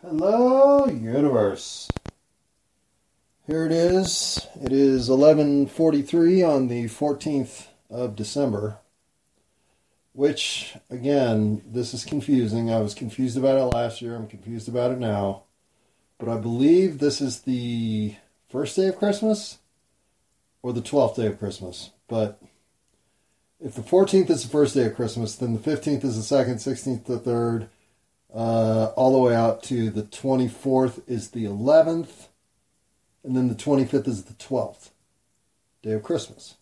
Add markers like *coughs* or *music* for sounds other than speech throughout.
Hello, universe. Here it is. It is 11:43 on the 14th of December. Which again, this is confusing. I was confused about it last year. I'm confused about it now. But I believe this is the first day of Christmas or the 12th day of Christmas. But if the 14th is the first day of Christmas, then the 15th is the second, 16th the third, uh, all the way out to the 24th is the 11th, and then the 25th is the 12th, day of Christmas,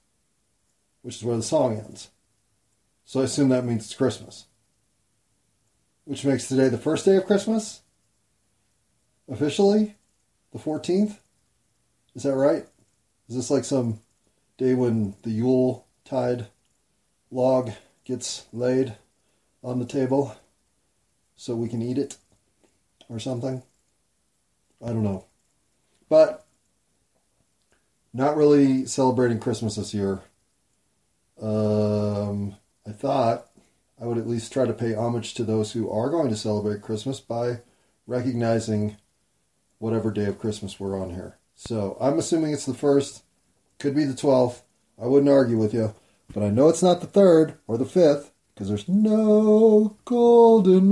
which is where the song ends. So I assume that means it's Christmas, which makes today the first day of Christmas, officially, the 14th. Is that right? Is this like some day when the Yule tide log gets laid on the table so we can eat it or something? I don't know. But not really celebrating Christmas this year. Um, I thought I would at least try to pay homage to those who are going to celebrate Christmas by recognizing whatever day of Christmas we're on here. So I'm assuming it's the first, could be the 12th. I wouldn't argue with you, but I know it's not the third or the fifth because there's no golden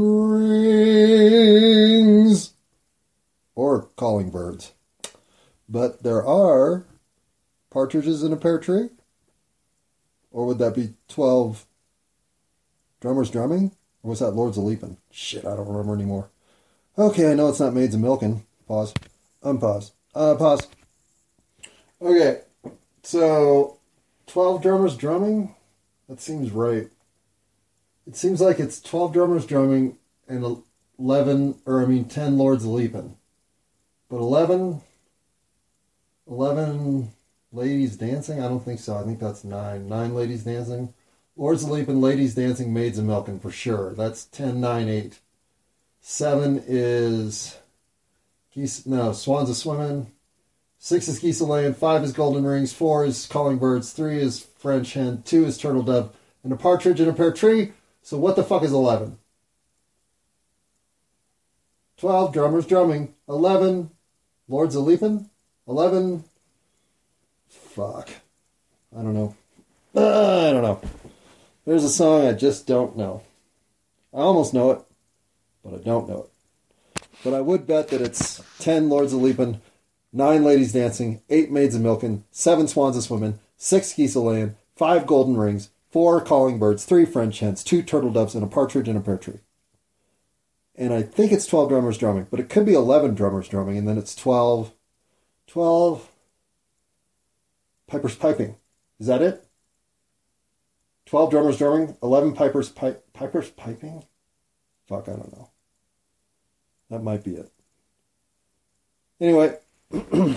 rings or calling birds. But there are partridges in a pear tree. Or would that be 12 drummers drumming? Or was that Lords of Leaping? Shit, I don't remember anymore. Okay, I know it's not Maids of Milking. Pause. Unpause. Uh, pause. Okay, so 12 drummers drumming? That seems right. It seems like it's 12 drummers drumming and 11, or I mean 10 Lords Leaping. But 11, 11 ladies dancing? I don't think so. I think that's nine. Nine ladies dancing. Lords Leaping, ladies dancing, maids of milking for sure. That's 10, 9, 8. Seven is geese, no, swans are swimming. Six is geese laying. Five is golden rings. Four is calling birds. Three is French hen. Two is turtle dove. And a partridge in a pear tree. So what the fuck is 11? 12 drummers drumming. 11 lords of leaping. 11 fuck. I don't know. Uh, I don't know. There's a song I just don't know. I almost know it, but I don't know it. But I would bet that it's 10 lords of leaping, 9 ladies dancing, 8 maids of milking, 7 swans of swimming, 6 geese a laying, 5 golden rings, four calling birds, three French hens, two turtle doves, and a partridge in a pear tree. And I think it's 12 drummers drumming, but it could be 11 drummers drumming, and then it's 12, 12 pipers piping. Is that it? 12 drummers drumming, 11 pipers pi- pipers piping? Fuck, I don't know. That might be it. Anyway, *clears throat*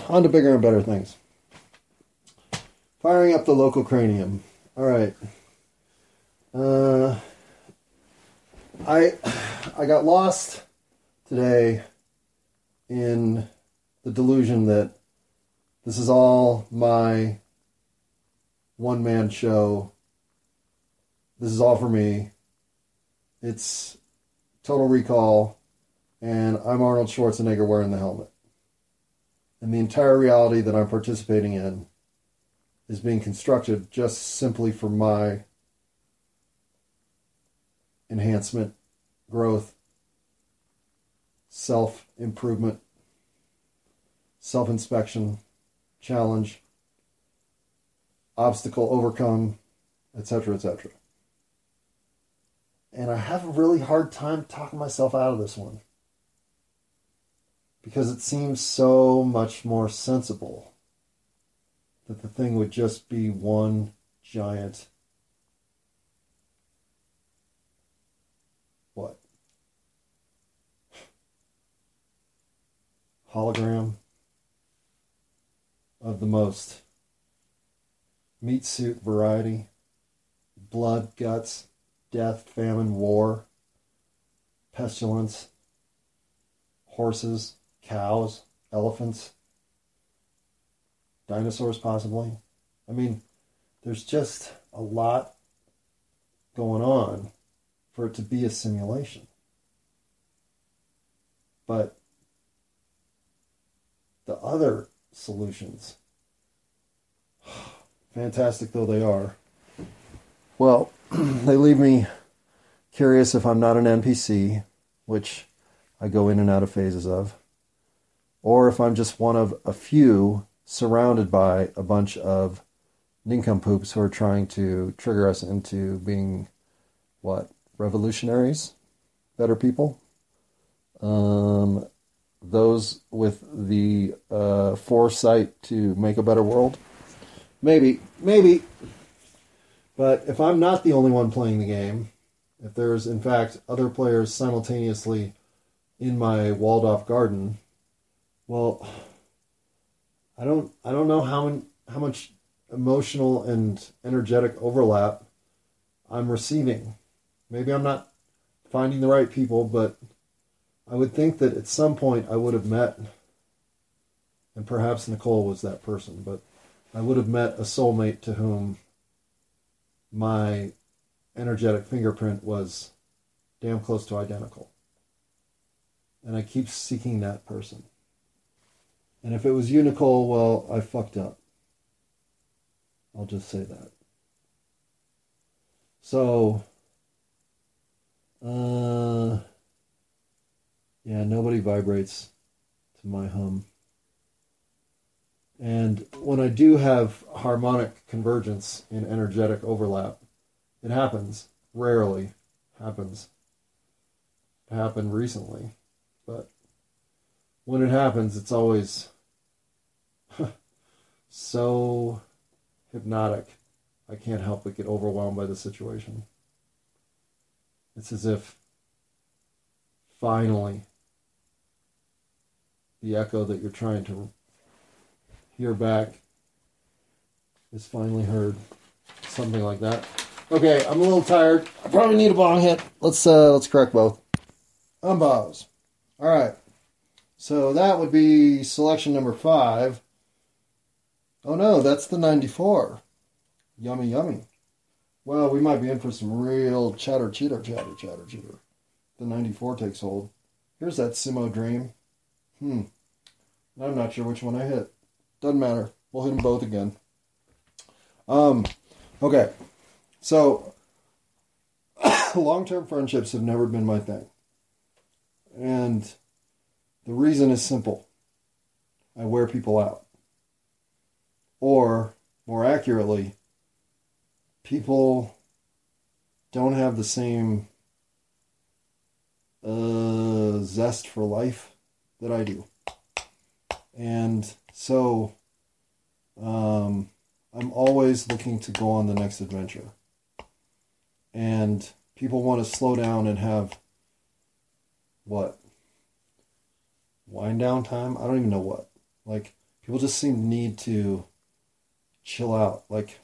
on to bigger and better things. Firing up the local cranium. All right. Uh, I I got lost today in the delusion that this is all my one man show. This is all for me. It's Total Recall, and I'm Arnold Schwarzenegger wearing the helmet. And the entire reality that I'm participating in is being constructed just simply for my enhancement, growth, self improvement, self inspection, challenge, obstacle overcome, etc., etc. And I have a really hard time talking myself out of this one because it seems so much more sensible that the thing would just be one giant what hologram of the most meat suit variety blood guts death famine war pestilence horses cows elephants dinosaurs possibly. I mean there's just a lot going on for it to be a simulation. But other solutions, *sighs* fantastic though they are, well, *clears throat* they leave me curious if I'm not an NPC, which I go in and out of phases of, or if I'm just one of a few surrounded by a bunch of nincompoops who are trying to trigger us into being what revolutionaries, better people. Um, those with the uh, foresight to make a better world. Maybe, maybe. But if I'm not the only one playing the game, if there's in fact other players simultaneously in my walled off garden, well, I don't I don't know how how much emotional and energetic overlap I'm receiving. Maybe I'm not finding the right people, but I would think that at some point I would have met, and perhaps Nicole was that person, but I would have met a soulmate to whom my energetic fingerprint was damn close to identical. And I keep seeking that person. And if it was you, Nicole, well, I fucked up. I'll just say that. So, uh, yeah, nobody vibrates to my hum. And when I do have harmonic convergence in energetic overlap, it happens. Rarely happens. It happened recently. But when it happens, it's always *laughs* so hypnotic. I can't help but get overwhelmed by the situation. It's as if finally the echo that you're trying to hear back is finally heard. Something like that. Okay, I'm a little tired. I probably need a bong hit. Let's uh let's correct both. Unbows. Alright. So that would be selection number five. Oh no, that's the 94. Yummy, yummy. Well, we might be in for some real chatter, cheater, chatter, chatter, cheater. The 94 takes hold. Here's that Sumo Dream. Hmm. I'm not sure which one I hit. Doesn't matter. We'll hit them both again. Um, okay. So, *coughs* long term friendships have never been my thing. And the reason is simple I wear people out. Or, more accurately, people don't have the same uh, zest for life that I do. And so um, I'm always looking to go on the next adventure. And people want to slow down and have what? Wind down time? I don't even know what. Like, people just seem to need to chill out. Like,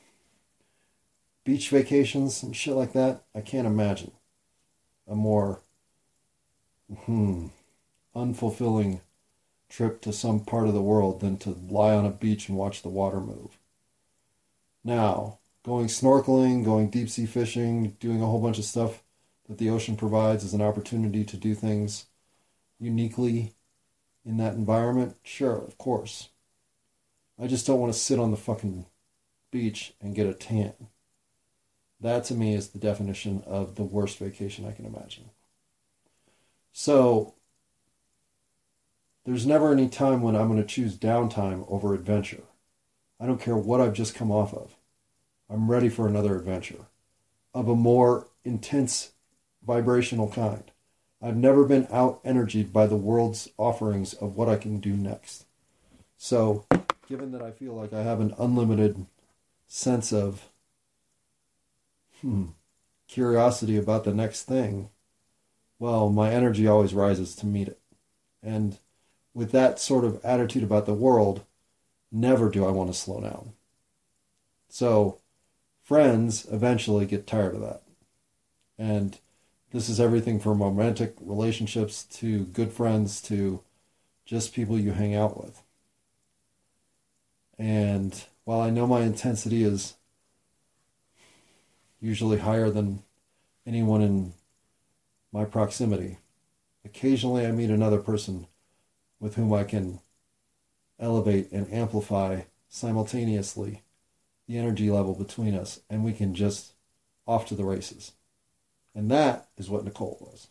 beach vacations and shit like that, I can't imagine a more hmm, unfulfilling trip to some part of the world than to lie on a beach and watch the water move. Now, going snorkeling, going deep sea fishing, doing a whole bunch of stuff that the ocean provides as an opportunity to do things uniquely in that environment, sure, of course. I just don't want to sit on the fucking beach and get a tan. That to me is the definition of the worst vacation I can imagine. So, there's never any time when I'm going to choose downtime over adventure. I don't care what I've just come off of. I'm ready for another adventure of a more intense vibrational kind. I've never been out energied by the world's offerings of what I can do next. So, given that I feel like I have an unlimited sense of hmm, curiosity about the next thing, well, my energy always rises to meet it. And with that sort of attitude about the world, never do I want to slow down. So, friends eventually get tired of that. And this is everything from romantic relationships to good friends to just people you hang out with. And while I know my intensity is usually higher than anyone in my proximity, occasionally I meet another person with whom I can elevate and amplify simultaneously the energy level between us, and we can just off to the races. And that is what Nicole was.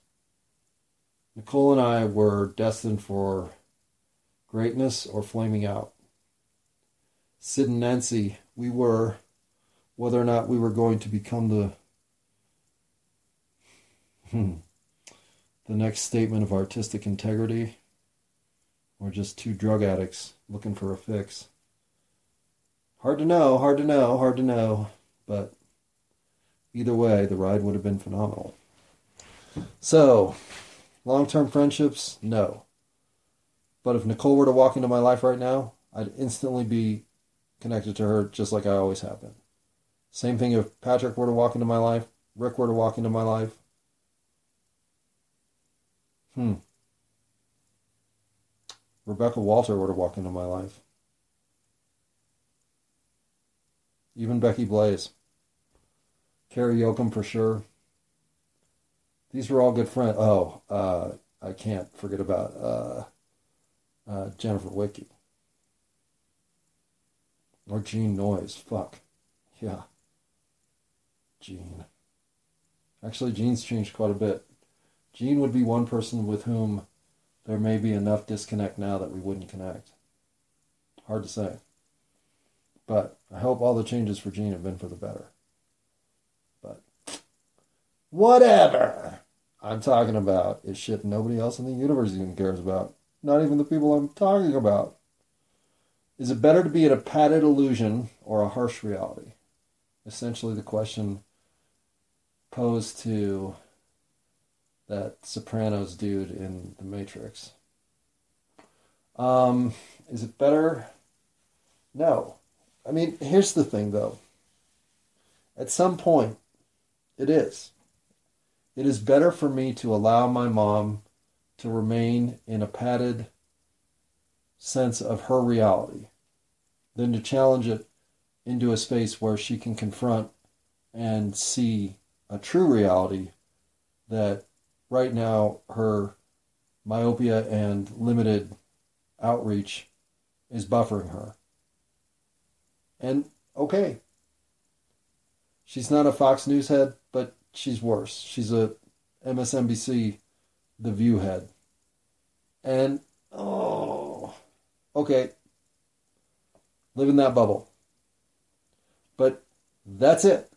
Nicole and I were destined for greatness or flaming out. Sid and Nancy, we were, whether or not we were going to become the hmm, the next statement of artistic integrity, or just two drug addicts looking for a fix. Hard to know, hard to know, hard to know, but either way, the ride would have been phenomenal. So, long term friendships, no. But if Nicole were to walk into my life right now, I'd instantly be connected to her just like I always have been. Same thing if Patrick were to walk into my life, Rick were to walk into my life. Hmm. Rebecca Walter were to walk into my life. Even Becky Blaze. Carrie Yoakum for sure. These were all good friends. Oh, uh, I can't forget about uh, uh, Jennifer Wicke. Or Gene Noyes. Fuck. Yeah. Gene. Actually, Gene's changed quite a bit. Gene would be one person with whom there may be enough disconnect now that we wouldn't connect. Hard to say. But I hope all the changes for Gene have been for the better. But whatever I'm talking about is shit nobody else in the universe even cares about. Not even the people I'm talking about. Is it better to be in a padded illusion or a harsh reality? Essentially, the question posed to that Sopranos dude in The Matrix. Um, is it better? No. I mean, here's the thing though. At some point, it is. It is better for me to allow my mom to remain in a padded sense of her reality than to challenge it into a space where she can confront and see a true reality that right now her myopia and limited outreach is buffering her. And okay, she's not a Fox News head, but she's worse. She's a MSNBC The View head. And oh, okay, live in that bubble. But that's it.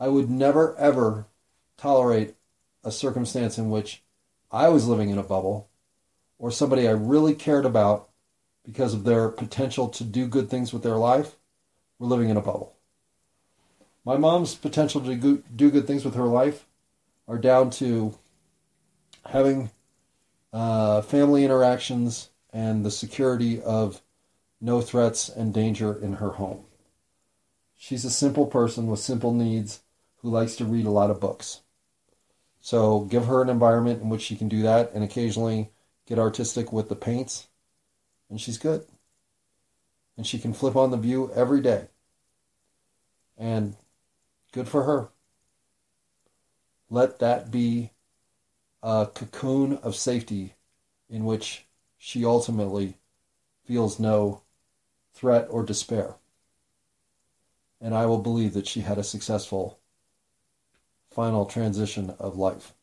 I would never ever tolerate a circumstance in which I was living in a bubble or somebody I really cared about because of their potential to do good things with their life were living in a bubble. My mom's potential to do good things with her life are down to having uh, family interactions and the security of no threats and danger in her home. She's a simple person with simple needs who likes to read a lot of books. So give her an environment in which she can do that and occasionally get artistic with the paints, and she's good. And she can flip on the view every day. And good for her. Let that be a cocoon of safety in which she ultimately feels no threat or despair. And I will believe that she had a successful final transition of life.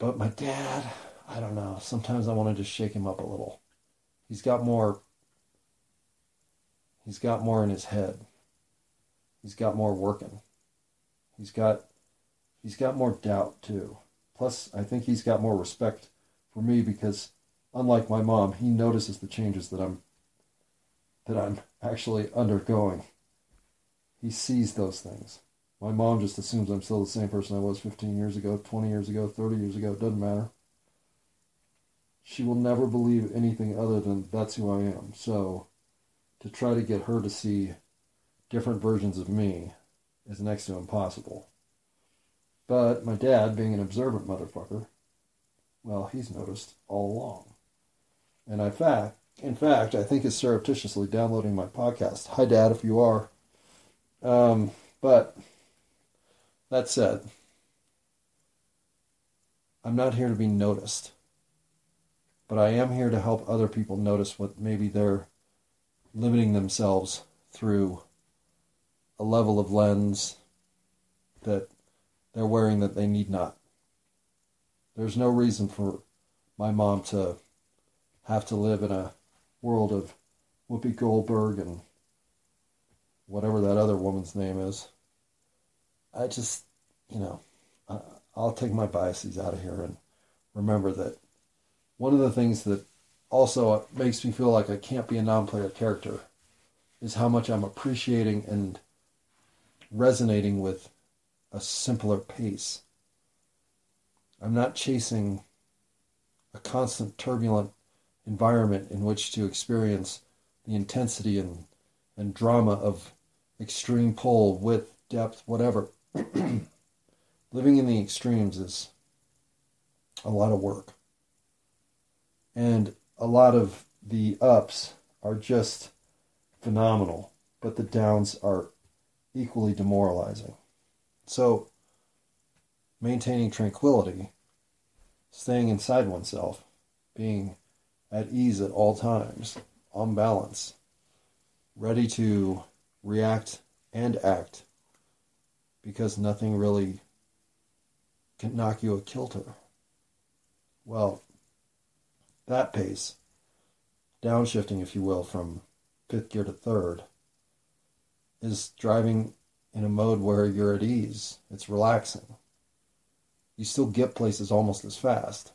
But my dad, I don't know. Sometimes I want to just shake him up a little. He's got more. He's got more in his head. He's got more working. He's got. He's got more doubt too. Plus, I think he's got more respect for me because, unlike my mom, he notices the changes that I'm. That I'm actually undergoing. He sees those things. My mom just assumes I'm still the same person I was 15 years ago, 20 years ago, 30 years ago. It doesn't matter. She will never believe anything other than that's who I am. So to try to get her to see different versions of me is next to impossible. But my dad, being an observant motherfucker, well, he's noticed all along. And I fact, in fact, I think is surreptitiously downloading my podcast. Hi, Dad, if you are. Um, but that said, I'm not here to be noticed. But I am here to help other people notice what maybe they're limiting themselves through a level of lens that they're wearing that they need not. There's no reason for my mom to have to live in a world of Whoopi Goldberg and whatever that other woman's name is. I just, you know, I'll take my biases out of here and remember that one of the things that also makes me feel like I can't be a non player character is how much I'm appreciating and resonating with a simpler pace. I'm not chasing a constant turbulent environment in which to experience the intensity and, and drama of extreme pull, width, depth, whatever. *clears throat* Living in the extremes is a lot of work. And a lot of the ups are just phenomenal, but the downs are equally demoralizing. So, maintaining tranquility, staying inside oneself, being at ease at all times, on balance, ready to react and act because nothing really can knock you a kilter. Well, that pace, downshifting, if you will, from fifth gear to third, is driving in a mode where you're at ease. It's relaxing. You still get places almost as fast,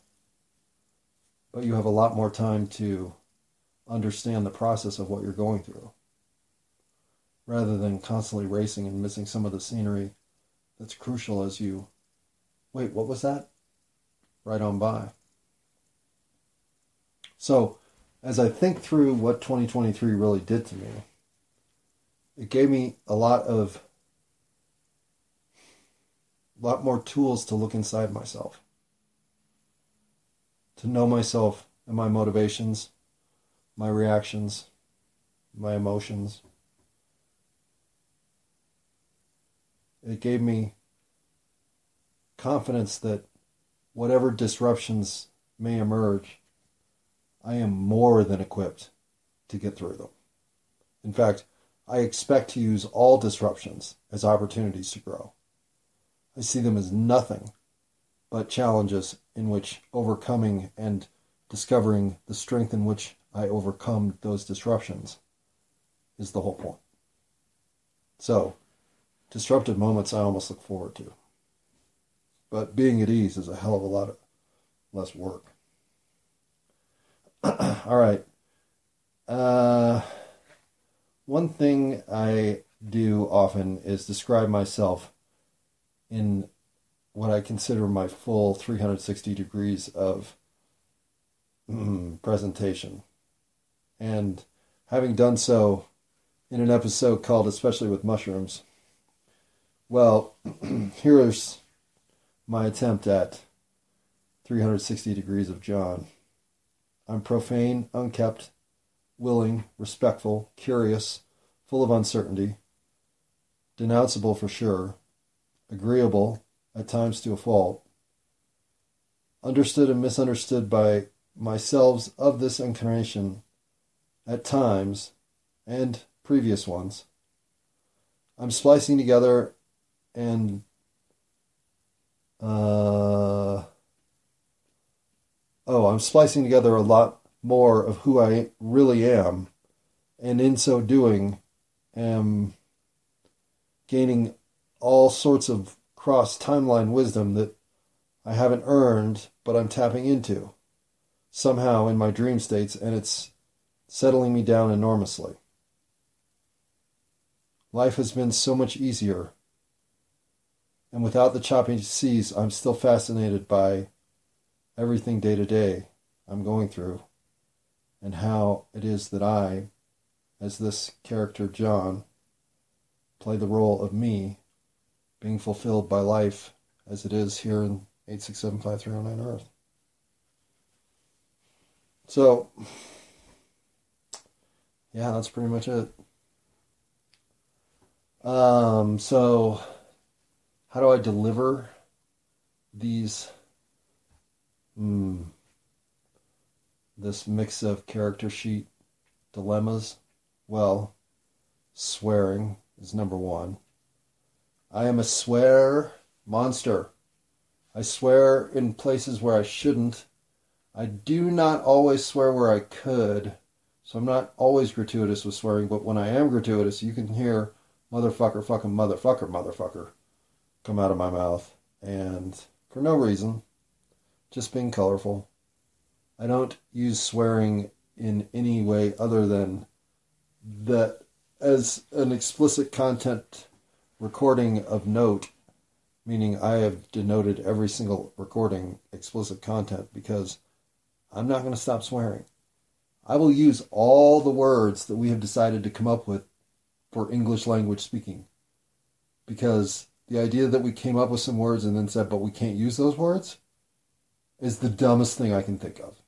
but you have a lot more time to understand the process of what you're going through rather than constantly racing and missing some of the scenery that's crucial as you wait, what was that? Right on by. So, as I think through what 2023 really did to me, it gave me a lot of a lot more tools to look inside myself. To know myself and my motivations, my reactions, my emotions. It gave me confidence that whatever disruptions may emerge, I am more than equipped to get through them. In fact, I expect to use all disruptions as opportunities to grow. I see them as nothing but challenges in which overcoming and discovering the strength in which I overcome those disruptions is the whole point. So, disruptive moments I almost look forward to. But being at ease is a hell of a lot of less work. *clears throat* All right. Uh, one thing I do often is describe myself in what I consider my full 360 degrees of mm, presentation. And having done so in an episode called Especially with Mushrooms, well, *clears throat* here's my attempt at 360 degrees of John. I'm profane, unkept, willing, respectful, curious, full of uncertainty, denounceable for sure, agreeable, at times to a fault, understood and misunderstood by myself of this incarnation at times and previous ones. I'm splicing together and uh, oh, I'm splicing together a lot more of who I really am, and in so doing, am gaining all sorts of cross timeline wisdom that I haven't earned, but I'm tapping into somehow in my dream states, and it's settling me down enormously. Life has been so much easier and without the chopping seas, I'm still fascinated by everything day to day I'm going through and how it is that I, as this character John, play the role of me being fulfilled by life as it is here in 8675309 Earth. So, yeah, that's pretty much it. Um, so how do I deliver these Hmm. This mix of character sheet dilemmas. Well, swearing is number one. I am a swear monster. I swear in places where I shouldn't. I do not always swear where I could. So I'm not always gratuitous with swearing, but when I am gratuitous, you can hear motherfucker, fucking motherfucker, motherfucker come out of my mouth. And for no reason, just being colorful. I don't use swearing in any way other than that as an explicit content recording of note, meaning I have denoted every single recording explicit content because I'm not going to stop swearing. I will use all the words that we have decided to come up with for English language speaking. Because the idea that we came up with some words and then said, but we can't use those words, is the dumbest thing I can think of.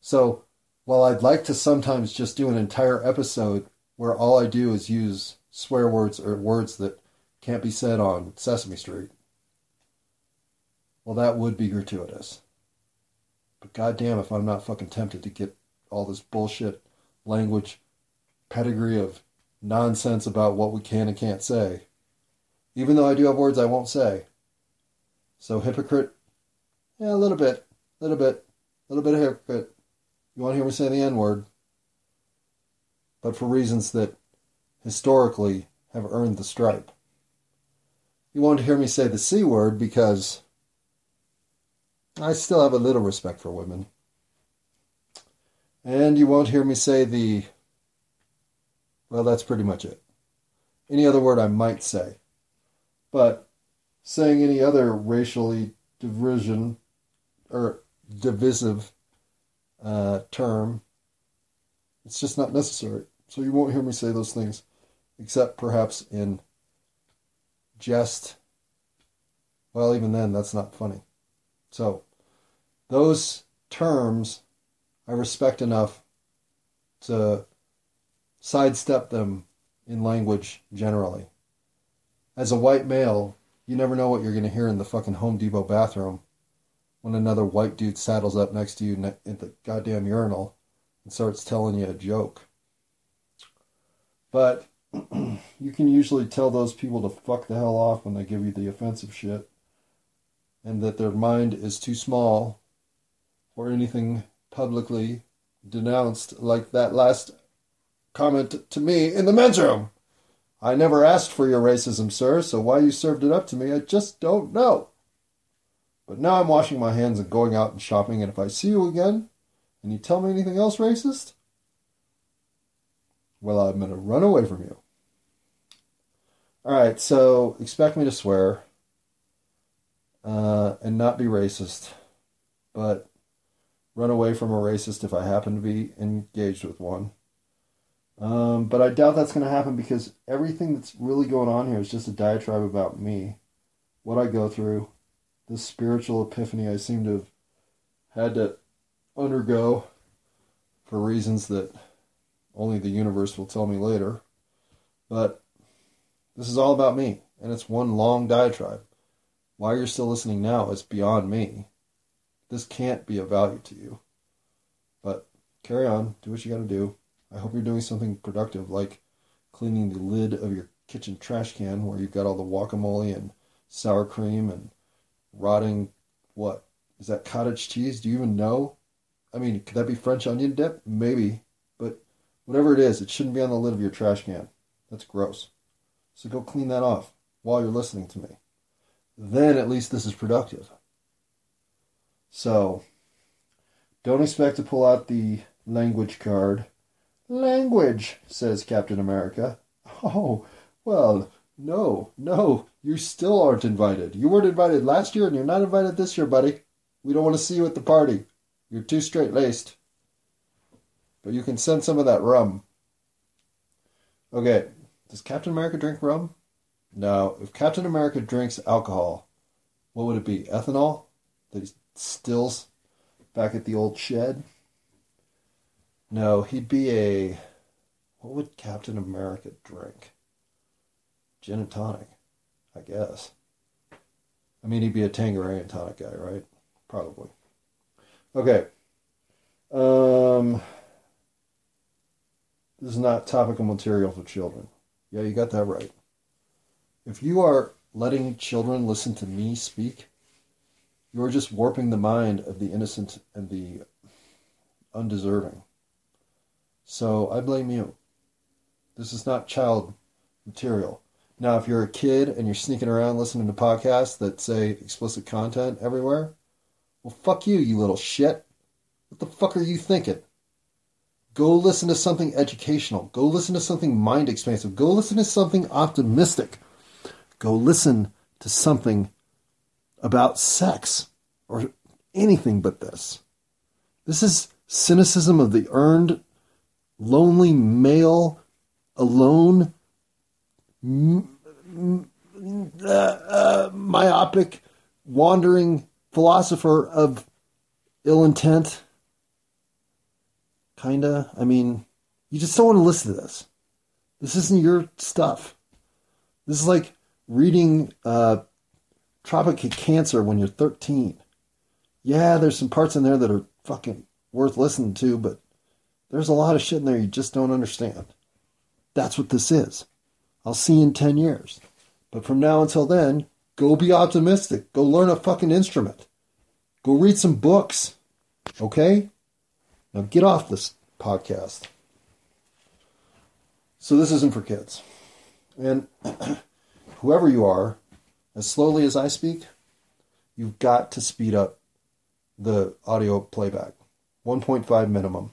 So, while I'd like to sometimes just do an entire episode where all I do is use swear words or words that can't be said on Sesame Street, well, that would be gratuitous. But goddamn if I'm not fucking tempted to get all this bullshit language pedigree of nonsense about what we can and can't say. Even though I do have words I won't say. So hypocrite, yeah, a little bit, a little bit, a little bit of hypocrite. You want to hear me say the N word? But for reasons that historically have earned the stripe. You won't hear me say the C word because I still have a little respect for women. And you won't hear me say the. Well, that's pretty much it. Any other word I might say. But saying any other racially division or divisive uh, term, it's just not necessary. So you won't hear me say those things, except perhaps in jest. Well, even then, that's not funny. So, those terms I respect enough to sidestep them in language generally. As a white male, you never know what you're going to hear in the fucking Home Depot bathroom when another white dude saddles up next to you at the goddamn urinal and starts telling you a joke. But *clears throat* you can usually tell those people to fuck the hell off when they give you the offensive shit and that their mind is too small for anything publicly denounced like that last comment to me in the men's room. I never asked for your racism, sir, so why you served it up to me, I just don't know. But now I'm washing my hands and going out and shopping, and if I see you again and you tell me anything else racist, well, I'm going to run away from you. All right, so expect me to swear uh, and not be racist, but run away from a racist if I happen to be engaged with one. Um, but I doubt that's going to happen because everything that's really going on here is just a diatribe about me, what I go through, this spiritual epiphany I seem to have had to undergo for reasons that only the universe will tell me later. But this is all about me, and it's one long diatribe. Why you're still listening now is beyond me. This can't be of value to you. But carry on, do what you gotta do. I hope you're doing something productive, like cleaning the lid of your kitchen trash can where you've got all the guacamole and sour cream and rotting what? Is that cottage cheese? Do you even know? I mean, could that be French onion dip? Maybe. But whatever it is, it shouldn't be on the lid of your trash can. That's gross. So go clean that off while you're listening to me. Then at least this is productive. So, don't expect to pull out the language card. Language, says Captain America. Oh, well, no, no, you still aren't invited. You weren't invited last year and you're not invited this year, buddy. We don't want to see you at the party. You're too straight laced. But you can send some of that rum. Okay, does Captain America drink rum? No. If Captain America drinks alcohol, what would it be? Ethanol? That he stills back at the old shed? No, he'd be a. What would Captain America drink? Gin and tonic, I guess. I mean, he'd be a Tanqueray and tonic guy, right? probably. Okay. Um, this is not topical material for children. Yeah, you got that right. If you are letting children listen to me speak, you are just warping the mind of the innocent and the undeserving. So I blame you. This is not child material. Now, if you're a kid and you're sneaking around listening to podcasts that say explicit content everywhere, well, fuck you, you little shit. What the fuck are you thinking? Go listen to something educational. Go listen to something mind expansive. Go listen to something optimistic. Go listen to something about sex or anything but this. This is cynicism of the earned, lonely male, alone, m- m- uh, uh, myopic, wandering philosopher of ill intent. Kinda. I mean, you just don't want to listen to this. This isn't your stuff. This is like reading uh, Tropic of Cancer when you're 13. Yeah, there's some parts in there that are fucking worth listening to, but there's a lot of shit in there you just don't understand. That's what this is. I'll see you in 10 years. But from now until then, go be optimistic. Go learn a fucking instrument. Go read some books. Okay? Now get off this podcast. So this isn't for kids. And *clears throat* whoever you are, as slowly as I speak, you've got to speed up the audio playback. 1.5 minimum.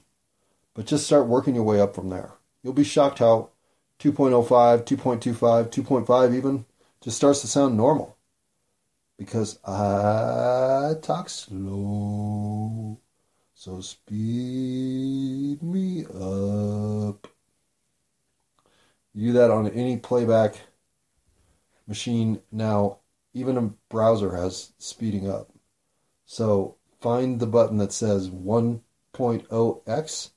But just start working your way up from there. You'll be shocked how 2.05, 2.25, 2.5 even just starts to sound normal. Because I talk slow. So speed me up. You do that on any playback machine now, even a browser has speeding up. So find the button that says 1.0x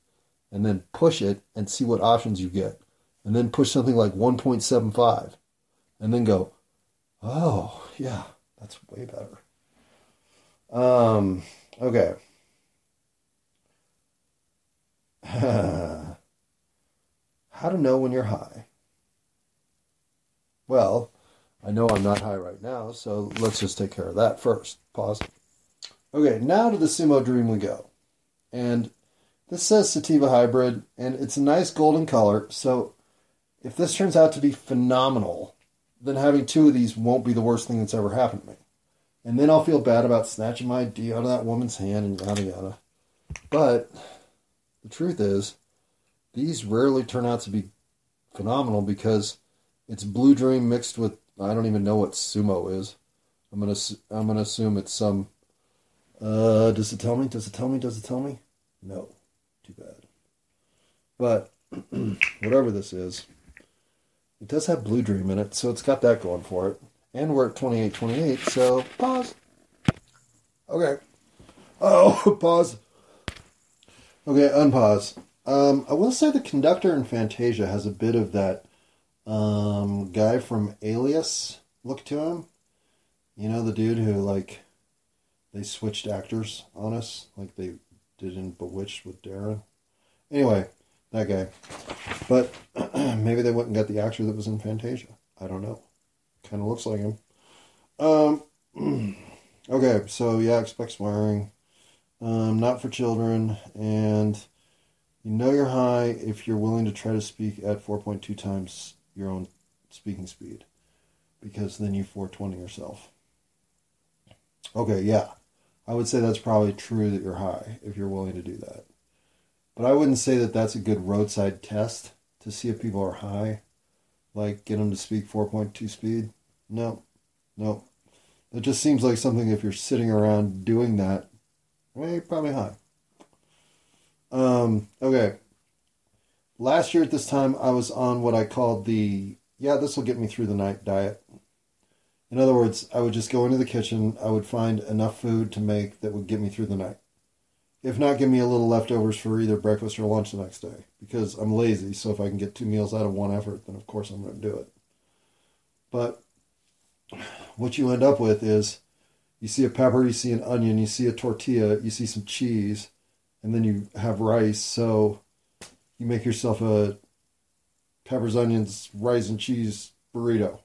and then push it and see what options you get. And then push something like 1.75 and then go, oh, yeah, that's way better. Um, okay. *laughs* How to know when you're high? Well, I know I'm not high right now, so let's just take care of that first. Pause. Okay, now to the Sumo Dream we go. And this says Sativa Hybrid, and it's a nice golden color, so if this turns out to be phenomenal, then having two of these won't be the worst thing that's ever happened to me. And then I'll feel bad about snatching my D out of that woman's hand and yada yada. But the truth is, these rarely turn out to be phenomenal because it's Blue Dream mixed with I don't even know what sumo is. I'm gonna I'm gonna assume it's some. Uh, does it tell me? Does it tell me? Does it tell me? No, too bad. But *clears throat* whatever this is, it does have Blue Dream in it, so it's got that going for it. And we're at 2828, so pause. Okay. Oh, *laughs* pause. Okay, unpause. Um, I will say the conductor in Fantasia has a bit of that um, guy from Alias look to him. You know, the dude who, like, they switched actors on us, like they did in Bewitched with Darrin. Anyway, that guy. But *clears throat* maybe they went and got the actor that was in Fantasia. I don't know. Kind of looks like him. Um, *clears throat* okay, so yeah, expect swearing. Um, not for children, and you know you're high if you're willing to try to speak at 4.2 times your own speaking speed because then you 420 yourself. Okay, yeah. I would say that's probably true that you're high if you're willing to do that. But I wouldn't say that that's a good roadside test to see if people are high. Like get them to speak 4.2 speed. No, no. It just seems like something if you're sitting around doing that, well, you're probably high. Um, okay last year at this time, I was on what I called the yeah, this will get me through the night diet. In other words, I would just go into the kitchen, I would find enough food to make that would get me through the night. If not, give me a little leftovers for either breakfast or lunch the next day because I'm lazy. So if I can get two meals out of one effort, then of course I'm going to do it. But what you end up with is You see a pepper, you see an onion, you see a tortilla, you see some cheese, and then you have rice. So you make yourself a peppers, onions, rice, and cheese burrito.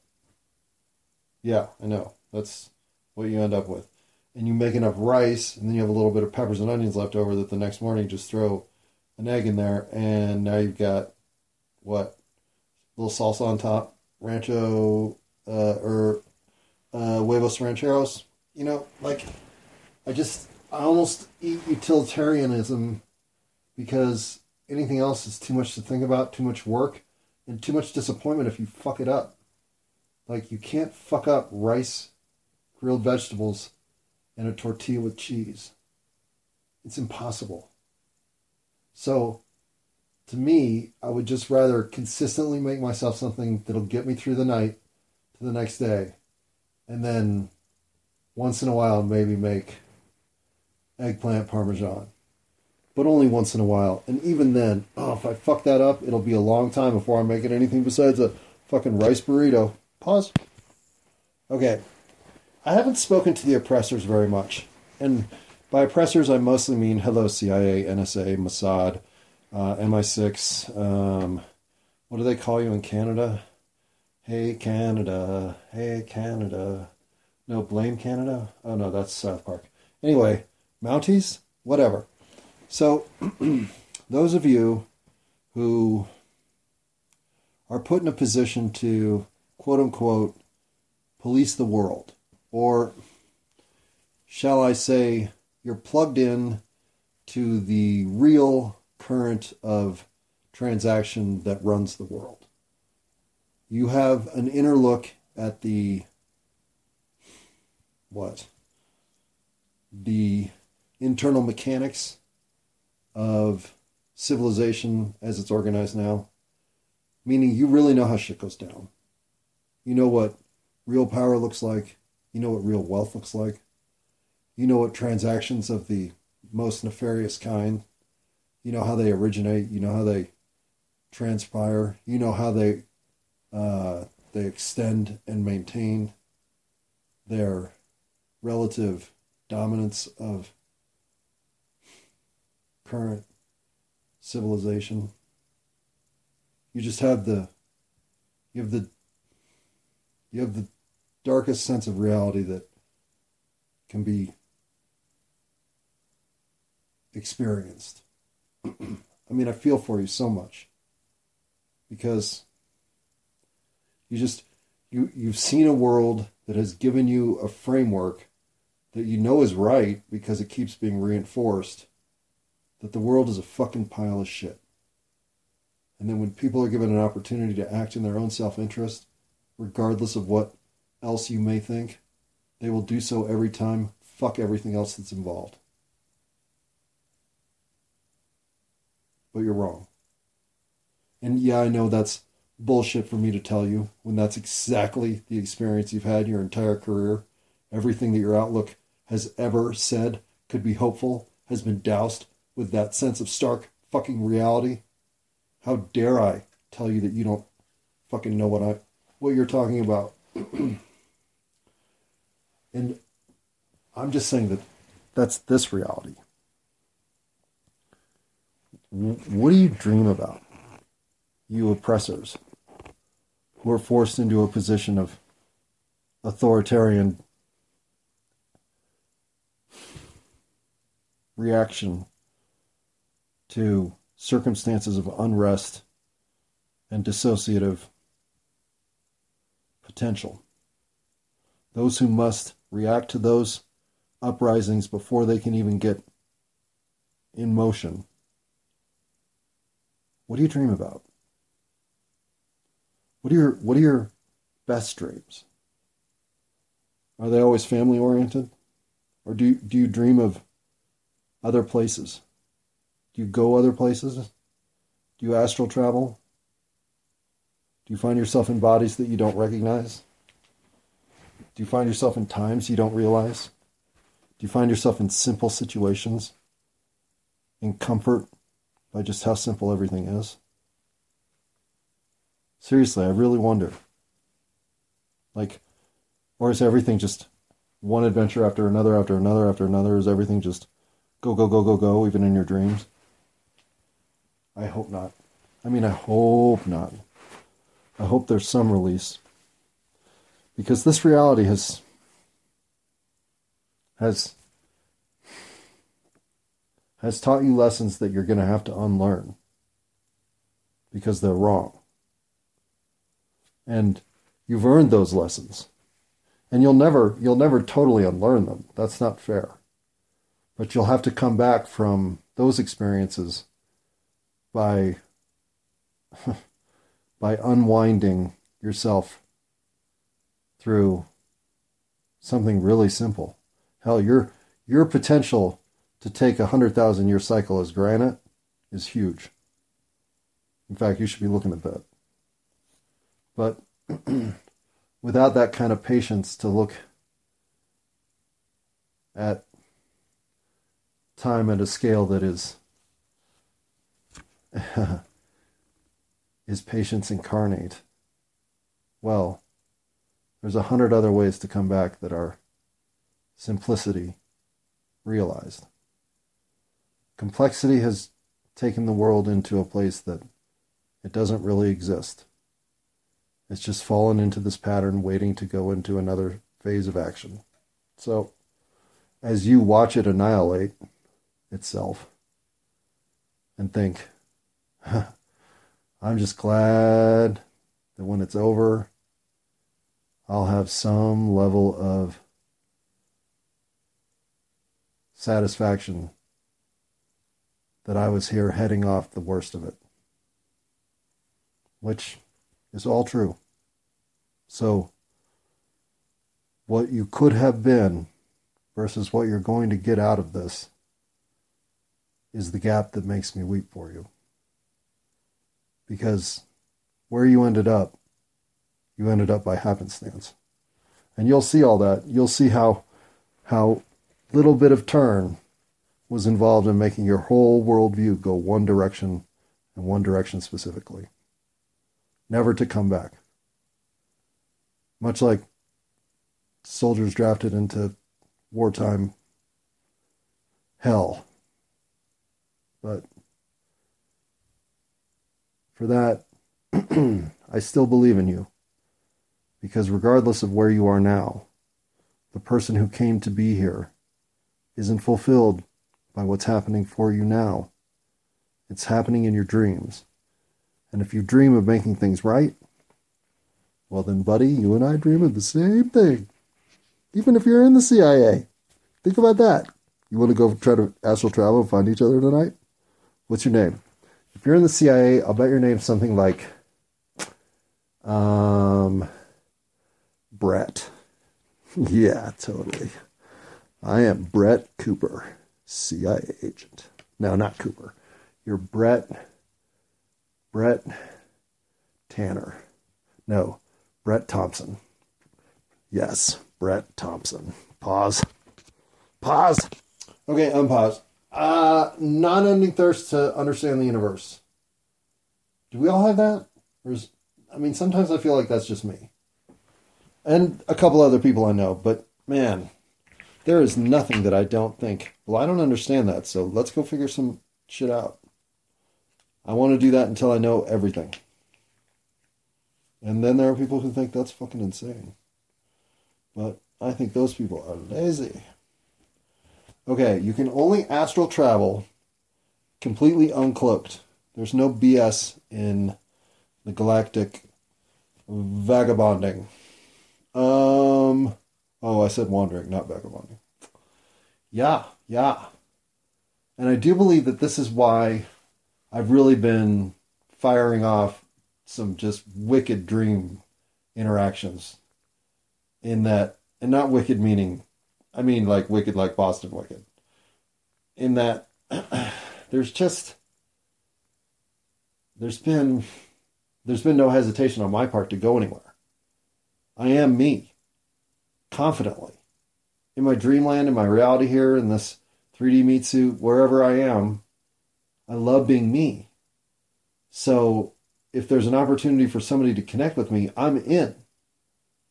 Yeah, I know. That's what you end up with. And you make enough rice, and then you have a little bit of peppers and onions left over that the next morning just throw an egg in there, and now you've got what? A little salsa on top, rancho, uh, or uh, huevos rancheros. You know, like, I just, I almost eat utilitarianism because anything else is too much to think about, too much work, and too much disappointment if you fuck it up. Like, you can't fuck up rice, grilled vegetables, and a tortilla with cheese. It's impossible. So, to me, I would just rather consistently make myself something that'll get me through the night to the next day. And then once in a while, maybe make eggplant parmesan. But only once in a while. And even then, oh, if I fuck that up, it'll be a long time before I'm making anything besides a fucking rice burrito. Pause. Okay. I haven't spoken to the oppressors very much. And by oppressors, I mostly mean hello, CIA, NSA, Mossad, uh, MI6. Um, what do they call you in Canada? Hey, Canada. Hey, Canada. No, blame Canada? Oh, no, that's South Park. Anyway, Mounties? Whatever. So, *clears throat* those of you who are put in a position to quote unquote police the world, or shall I say, you're plugged in to the real current of transaction that runs the world. You have an inner look at the what? The internal mechanics of civilization as it's organized now. Meaning you really know how shit goes down. You know what real power looks like. You know what real wealth looks like. You know what transactions of the most nefarious kind you know how they originate. You know how they transpire. You know how they uh, they extend and maintain their relative dominance of current civilization. You just have the you have the you have the darkest sense of reality that can be experienced. *clears throat* I mean, I feel for you so much because you just you you've seen a world that has given you a framework that you know is right because it keeps being reinforced that the world is a fucking pile of shit. And then when people are given an opportunity to act in their own self-interest, regardless of what else you may think, they will do so every time. Fuck everything else that's involved. but you're wrong. And yeah, I know that's bullshit for me to tell you when that's exactly the experience you've had your entire career. Everything that your outlook has ever said could be hopeful has been doused with that sense of stark fucking reality. How dare I tell you that you don't fucking know what I what you're talking about? *clears throat* and I'm just saying that that's this reality. What do you dream about, you oppressors, who are forced into a position of authoritarian reaction to circumstances of unrest and dissociative potential? Those who must react to those uprisings before they can even get in motion what do you dream about? What are your what are your best dreams? Are they always family oriented? Or do do you dream of other places? Do you go other places? Do you astral travel? Do you find yourself in bodies that you don't recognize? Do you find yourself in times you don't realize? Do you find yourself in simple situations, in comfort by just how simple everything is? Seriously, I really wonder. Like, or is everything just one adventure after another after another after another? Is everything just go, go, go, go, go, even in your dreams? I hope not. I mean, I hope not. I hope there's some release. Because this reality has has has taught you lessons that you're going to have to unlearn because they're wrong. And you've earned those lessons. And you'll never you'll never totally unlearn them. That's not fair. But you'll have to come back from those experiences by *laughs* by unwinding yourself through something really simple. Hell, your your potential to take a hundred thousand year cycle as granite is huge. In fact, you should be looking at that. But *clears throat* without that kind of patience to look at time at a scale that is *laughs* is patience incarnate. Well, there's a hundred other ways to come back that are simplicity realized. Complexity has taken the world into a place that it doesn't really exist. It's just fallen into this pattern, waiting to go into another phase of action. So, as you watch it annihilate itself and think, I'm just glad that when it's over, I'll have some level of satisfaction that I was here heading off the worst of it, which is all true. So, what you could have been versus what you're going to get out of this is the gap that makes me weep for you. Because where you ended up, you ended up by happenstance. And you'll see all that. You'll see how how little bit of turn was involved in making your whole worldview go one direction and one direction specifically. Never to come back. Much like soldiers drafted into wartime hell. But for that, *clears throat* I still believe in you. Because regardless of where you are now, the person who came to be here isn't fulfilled by what's happening for you now. It's happening in your dreams. And if you dream of making things right, well, then, buddy, you and I dream of the same thing. Even if you're in the CIA. Think about that. You want to go try to astral travel and find each other tonight? What's your name? If you're in the CIA, I'll bet your name's something like um, Brett. *laughs* yeah, totally. I am Brett Cooper, CIA agent. No, not Cooper. You're Brett. Brett Tanner. No, Brett Thompson. Yes, Brett Thompson. Pause. Pause. Okay, unpause. Uh, non-ending thirst to understand the universe. Do we all have that? Or is, I mean, sometimes I feel like that's just me, and a couple other people I know. But man, there is nothing that I don't think. Well, I don't understand that, so let's go figure some shit out. I want to do that until I know everything. And then there are people who think that's fucking insane. But I think those people are lazy. Okay, you can only astral travel completely uncloaked. There's no BS in the galactic vagabonding. Um, oh, I said wandering, not vagabonding. Yeah, yeah. And I do believe that this is why I've really been firing off some just wicked dream interactions. In that, and not wicked meaning I mean, like Wicked, like Boston Wicked. In that, *clears throat* there's just there's been there's been no hesitation on my part to go anywhere. I am me, confidently, in my dreamland, in my reality here, in this 3D meat suit, wherever I am. I love being me. So if there's an opportunity for somebody to connect with me, I'm in.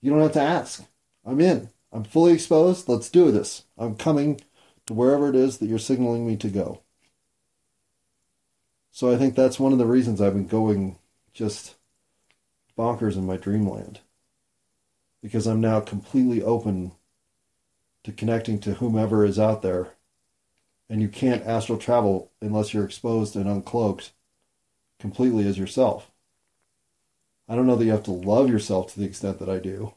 You don't have to ask. I'm in. I'm fully exposed. Let's do this. I'm coming to wherever it is that you're signaling me to go. So I think that's one of the reasons I've been going just bonkers in my dreamland. Because I'm now completely open to connecting to whomever is out there. And you can't astral travel unless you're exposed and uncloaked completely as yourself. I don't know that you have to love yourself to the extent that I do,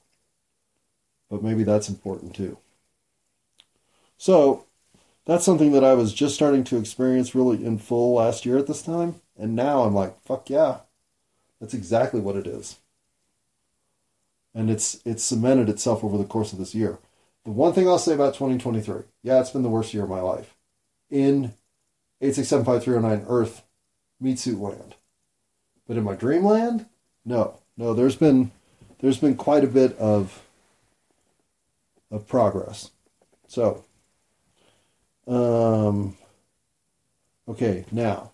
but maybe that's important too. So, that's something that I was just starting to experience really in full last year at this time. And now I'm like, fuck yeah. That's exactly what it is. And it's it's cemented itself over the course of this year. The one thing I'll say about 2023, yeah, it's been the worst year of my life. In 8675309 Earth meat land. But in my dreamland, no. No, there's been there's been quite a bit of of progress. So um, okay, now,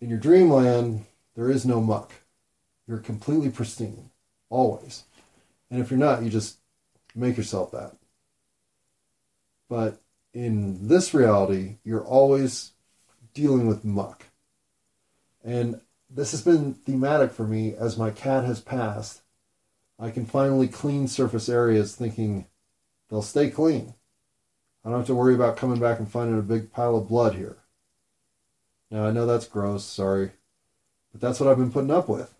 in your dreamland, there is no muck. You're completely pristine, always. And if you're not, you just make yourself that. But in this reality, you're always dealing with muck. And this has been thematic for me as my cat has passed. I can finally clean surface areas thinking they'll stay clean. I don't have to worry about coming back and finding a big pile of blood here. Now, I know that's gross, sorry, but that's what I've been putting up with.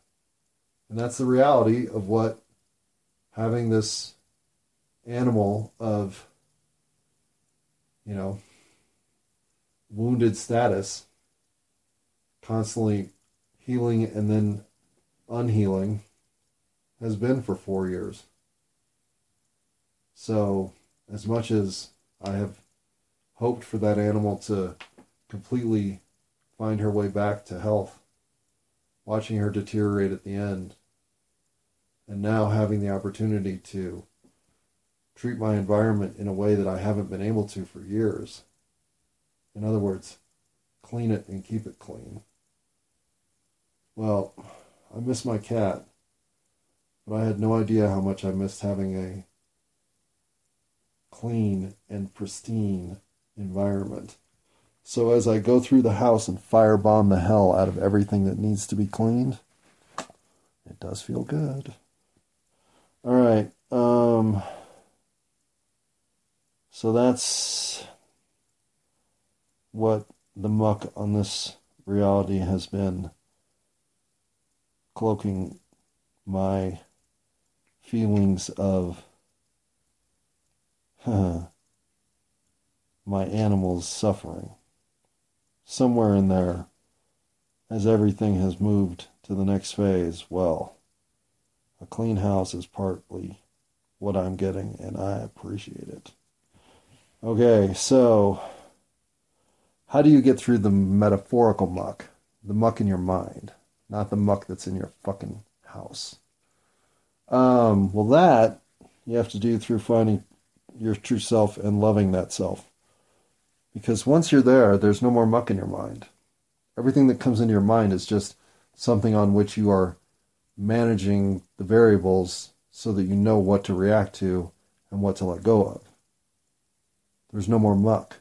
And that's the reality of what having this animal of, you know, wounded status, constantly healing and then unhealing, has been for four years. So, as much as I have hoped for that animal to completely find her way back to health, watching her deteriorate at the end, and now having the opportunity to treat my environment in a way that I haven't been able to for years. In other words, clean it and keep it clean. Well, I miss my cat, but I had no idea how much I missed having a clean and pristine environment. So as I go through the house and firebomb the hell out of everything that needs to be cleaned, it does feel good. All right. Um, so that's what the muck on this reality has been cloaking my feelings of *laughs* my animal's suffering. Somewhere in there, as everything has moved to the next phase, well, a clean house is partly what I'm getting, and I appreciate it. Okay, so how do you get through the metaphorical muck? The muck in your mind, not the muck that's in your fucking house. Um, well, that you have to do through finding your true self and loving that self. Because once you're there, there's no more muck in your mind. Everything that comes into your mind is just something on which you are managing the variables so that you know what to react to and what to let go of. There's no more muck.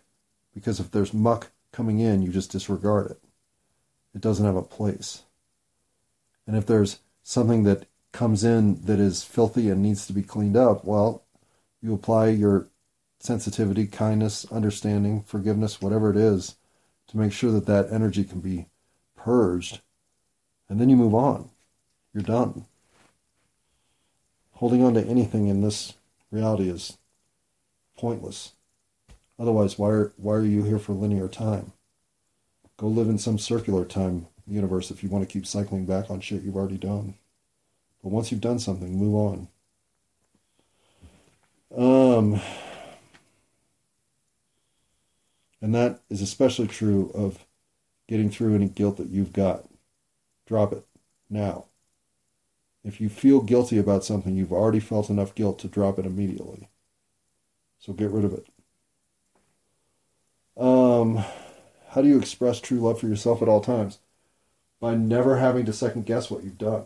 Because if there's muck coming in, you just disregard it. It doesn't have a place. And if there's something that comes in that is filthy and needs to be cleaned up, well, you apply your sensitivity, kindness, understanding, forgiveness, whatever it is, to make sure that that energy can be purged. And then you move on. You're done. Holding on to anything in this reality is pointless. Otherwise, why are, why are you here for linear time? Go live in some circular time universe if you want to keep cycling back on shit you've already done. But once you've done something, move on. Um, and that is especially true of getting through any guilt that you've got. Drop it now. If you feel guilty about something, you've already felt enough guilt to drop it immediately. So get rid of it. Um, how do you express true love for yourself at all times? By never having to second guess what you've done.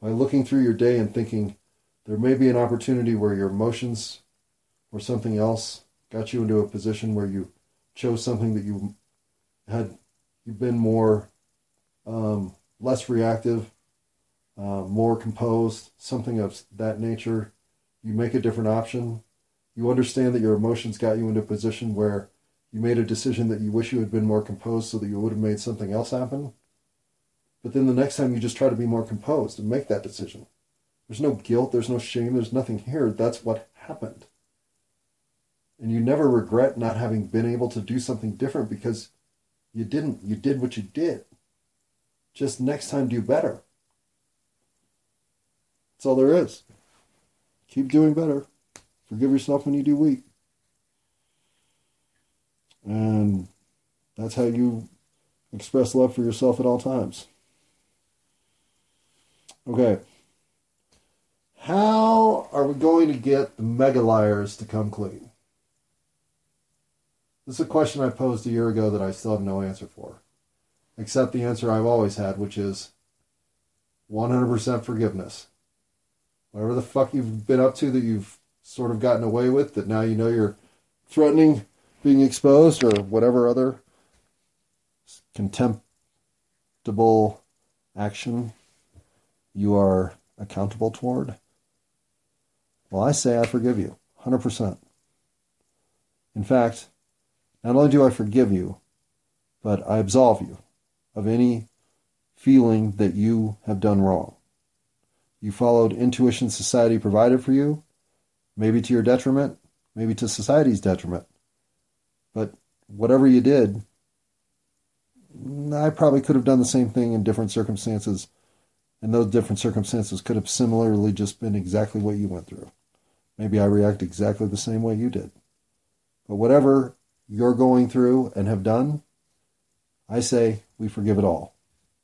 By looking through your day and thinking, There may be an opportunity where your emotions or something else got you into a position where you chose something that you had you've been more um, less reactive, uh, more composed, something of that nature. You make a different option. You understand that your emotions got you into a position where you made a decision that you wish you had been more composed so that you would have made something else happen. But then the next time you just try to be more composed and make that decision. There's no guilt, there's no shame, there's nothing here. That's what happened. And you never regret not having been able to do something different because you didn't. You did what you did. Just next time, do better. That's all there is. Keep doing better. Forgive yourself when you do weak. And that's how you express love for yourself at all times. Okay. How are we going to get the mega liars to come clean? This is a question I posed a year ago that I still have no answer for, except the answer I've always had, which is 100% forgiveness. Whatever the fuck you've been up to that you've sort of gotten away with, that now you know you're threatening being exposed or whatever other contemptible action you are accountable toward? Well, I say I forgive you 100%. In fact, not only do I forgive you, but I absolve you of any feeling that you have done wrong. You followed intuition society provided for you, maybe to your detriment, maybe to society's detriment. But whatever you did, I probably could have done the same thing in different circumstances, and those different circumstances could have similarly just been exactly what you went through. Maybe I react exactly the same way you did. But whatever you're going through and have done, I say we forgive it all.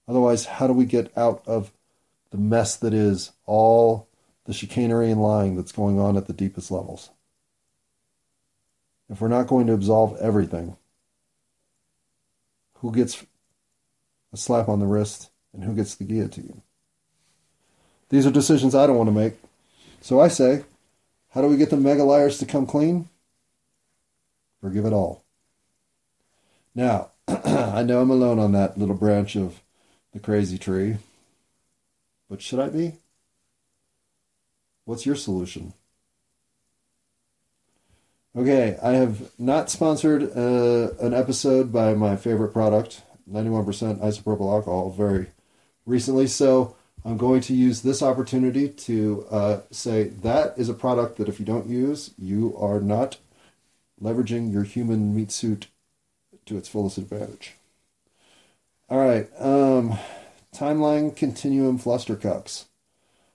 Otherwise, how do we get out of the mess that is all the chicanery and lying that's going on at the deepest levels? If we're not going to absolve everything, who gets a slap on the wrist and who gets the guillotine? These are decisions I don't want to make. So I say, how do we get the mega liars to come clean? Forgive it all. Now, *clears throat* I know I'm alone on that little branch of the crazy tree, but should I be? What's your solution? Okay, I have not sponsored uh, an episode by my favorite product, 91% isopropyl alcohol, very recently, so I'm going to use this opportunity to uh, say that is a product that if you don't use, you are not leveraging your human meat suit to its fullest advantage. All right, um, timeline continuum flustercucks.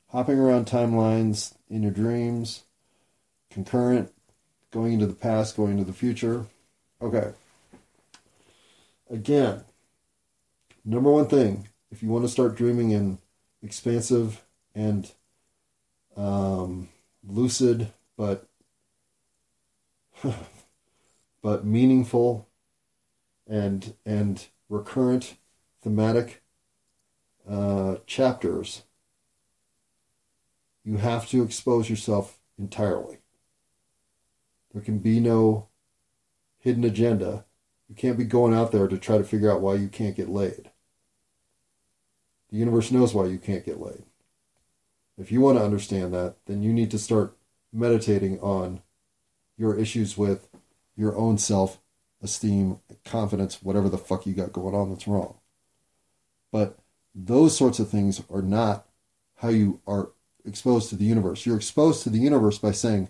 Hopping around timelines in your dreams, concurrent, going into the past, going into the future. Okay. Again, number one thing, if you want to start dreaming in expansive and um, lucid, but *laughs* but meaningful and and recurrent thematic uh, chapters, you have to expose yourself entirely. There can be no hidden agenda. You can't be going out there to try to figure out why you can't get laid. The universe knows why you can't get laid. If you want to understand that, then you need to start meditating on your issues with your own self esteem, confidence, whatever the fuck you got going on that's wrong. But those sorts of things are not how you are exposed to the universe. You're exposed to the universe by saying,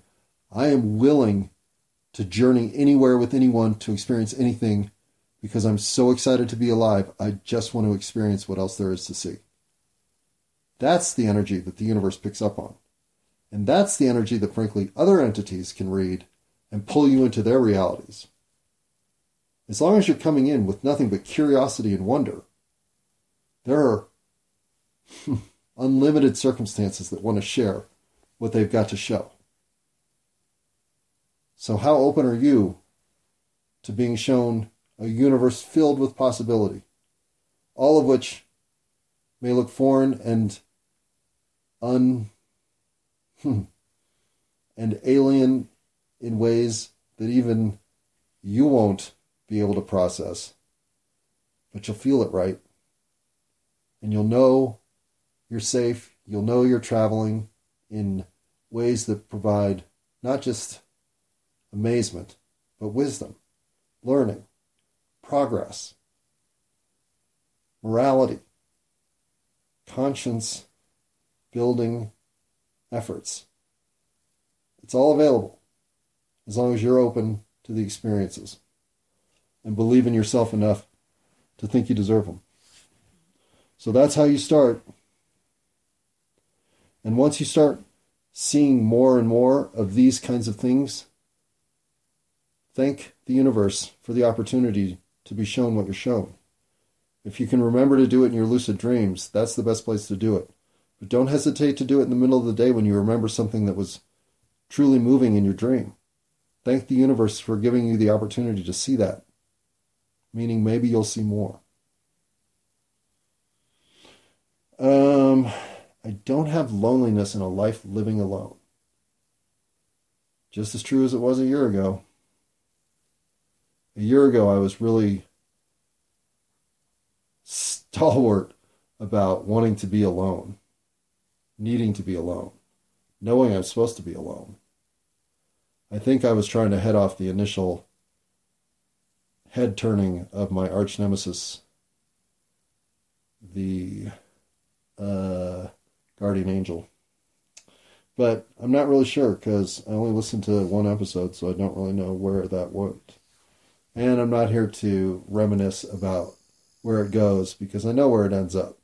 I am willing to journey anywhere with anyone to experience anything because I'm so excited to be alive. I just want to experience what else there is to see. That's the energy that the universe picks up on. And that's the energy that, frankly, other entities can read and pull you into their realities. As long as you're coming in with nothing but curiosity and wonder, there are *laughs* unlimited circumstances that want to share what they've got to show. So, how open are you to being shown a universe filled with possibility, all of which may look foreign and un hmm, and alien in ways that even you won't be able to process. But you'll feel it right. And you'll know you're safe. You'll know you're traveling in ways that provide not just amazement, but wisdom, learning, progress, morality, conscience building efforts. It's all available as long as you're open to the experiences and believe in yourself enough to think you deserve them. So that's how you start. And once you start seeing more and more of these kinds of things, thank the universe for the opportunity to be shown what you're shown. If you can remember to do it in your lucid dreams, that's the best place to do it. But don't hesitate to do it in the middle of the day when you remember something that was truly moving in your dream. Thank the universe for giving you the opportunity to see that, meaning maybe you'll see more. Um, I don't have loneliness in a life living alone. Just as true as it was a year ago. A year ago, I was really stalwart about wanting to be alone, needing to be alone, knowing I'm supposed to be alone. I think I was trying to head off the initial head turning of my arch nemesis, the uh, guardian angel. But I'm not really sure because I only listened to one episode, so I don't really know where that went. And I'm not here to reminisce about where it goes because I know where it ends up.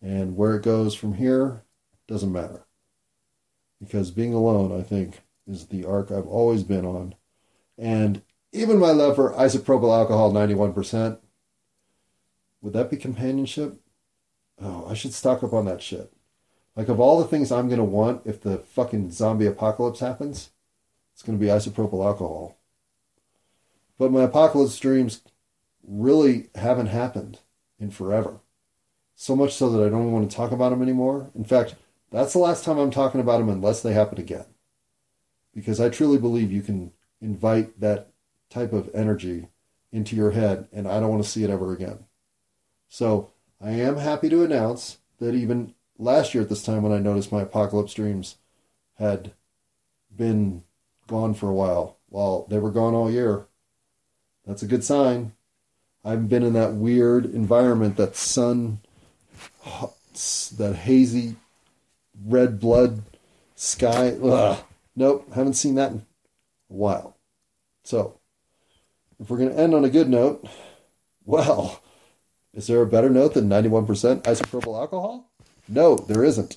And where it goes from here doesn't matter. Because being alone, I think, is the arc I've always been on. And even my love for isopropyl alcohol 91%, would that be companionship? Oh, I should stock up on that shit. Like, of all the things I'm going to want if the fucking zombie apocalypse happens, it's going to be isopropyl alcohol. But my apocalypse dreams really haven't happened in forever. So much so that I don't want to talk about them anymore. In fact, that's the last time I'm talking about them unless they happen again because I truly believe you can invite that type of energy into your head, and I don't want to see it ever again. So I am happy to announce that even last year at this time, when I noticed my apocalypse dreams had been gone for a while, well, they were gone all year. That's a good sign. I've been in that weird environment, that sun, that hazy red blood sky. Ugh Nope, haven't seen that in a while. So, if we're going to end on a good note, well, is there a better note than 91% isopropyl alcohol? No, there isn't.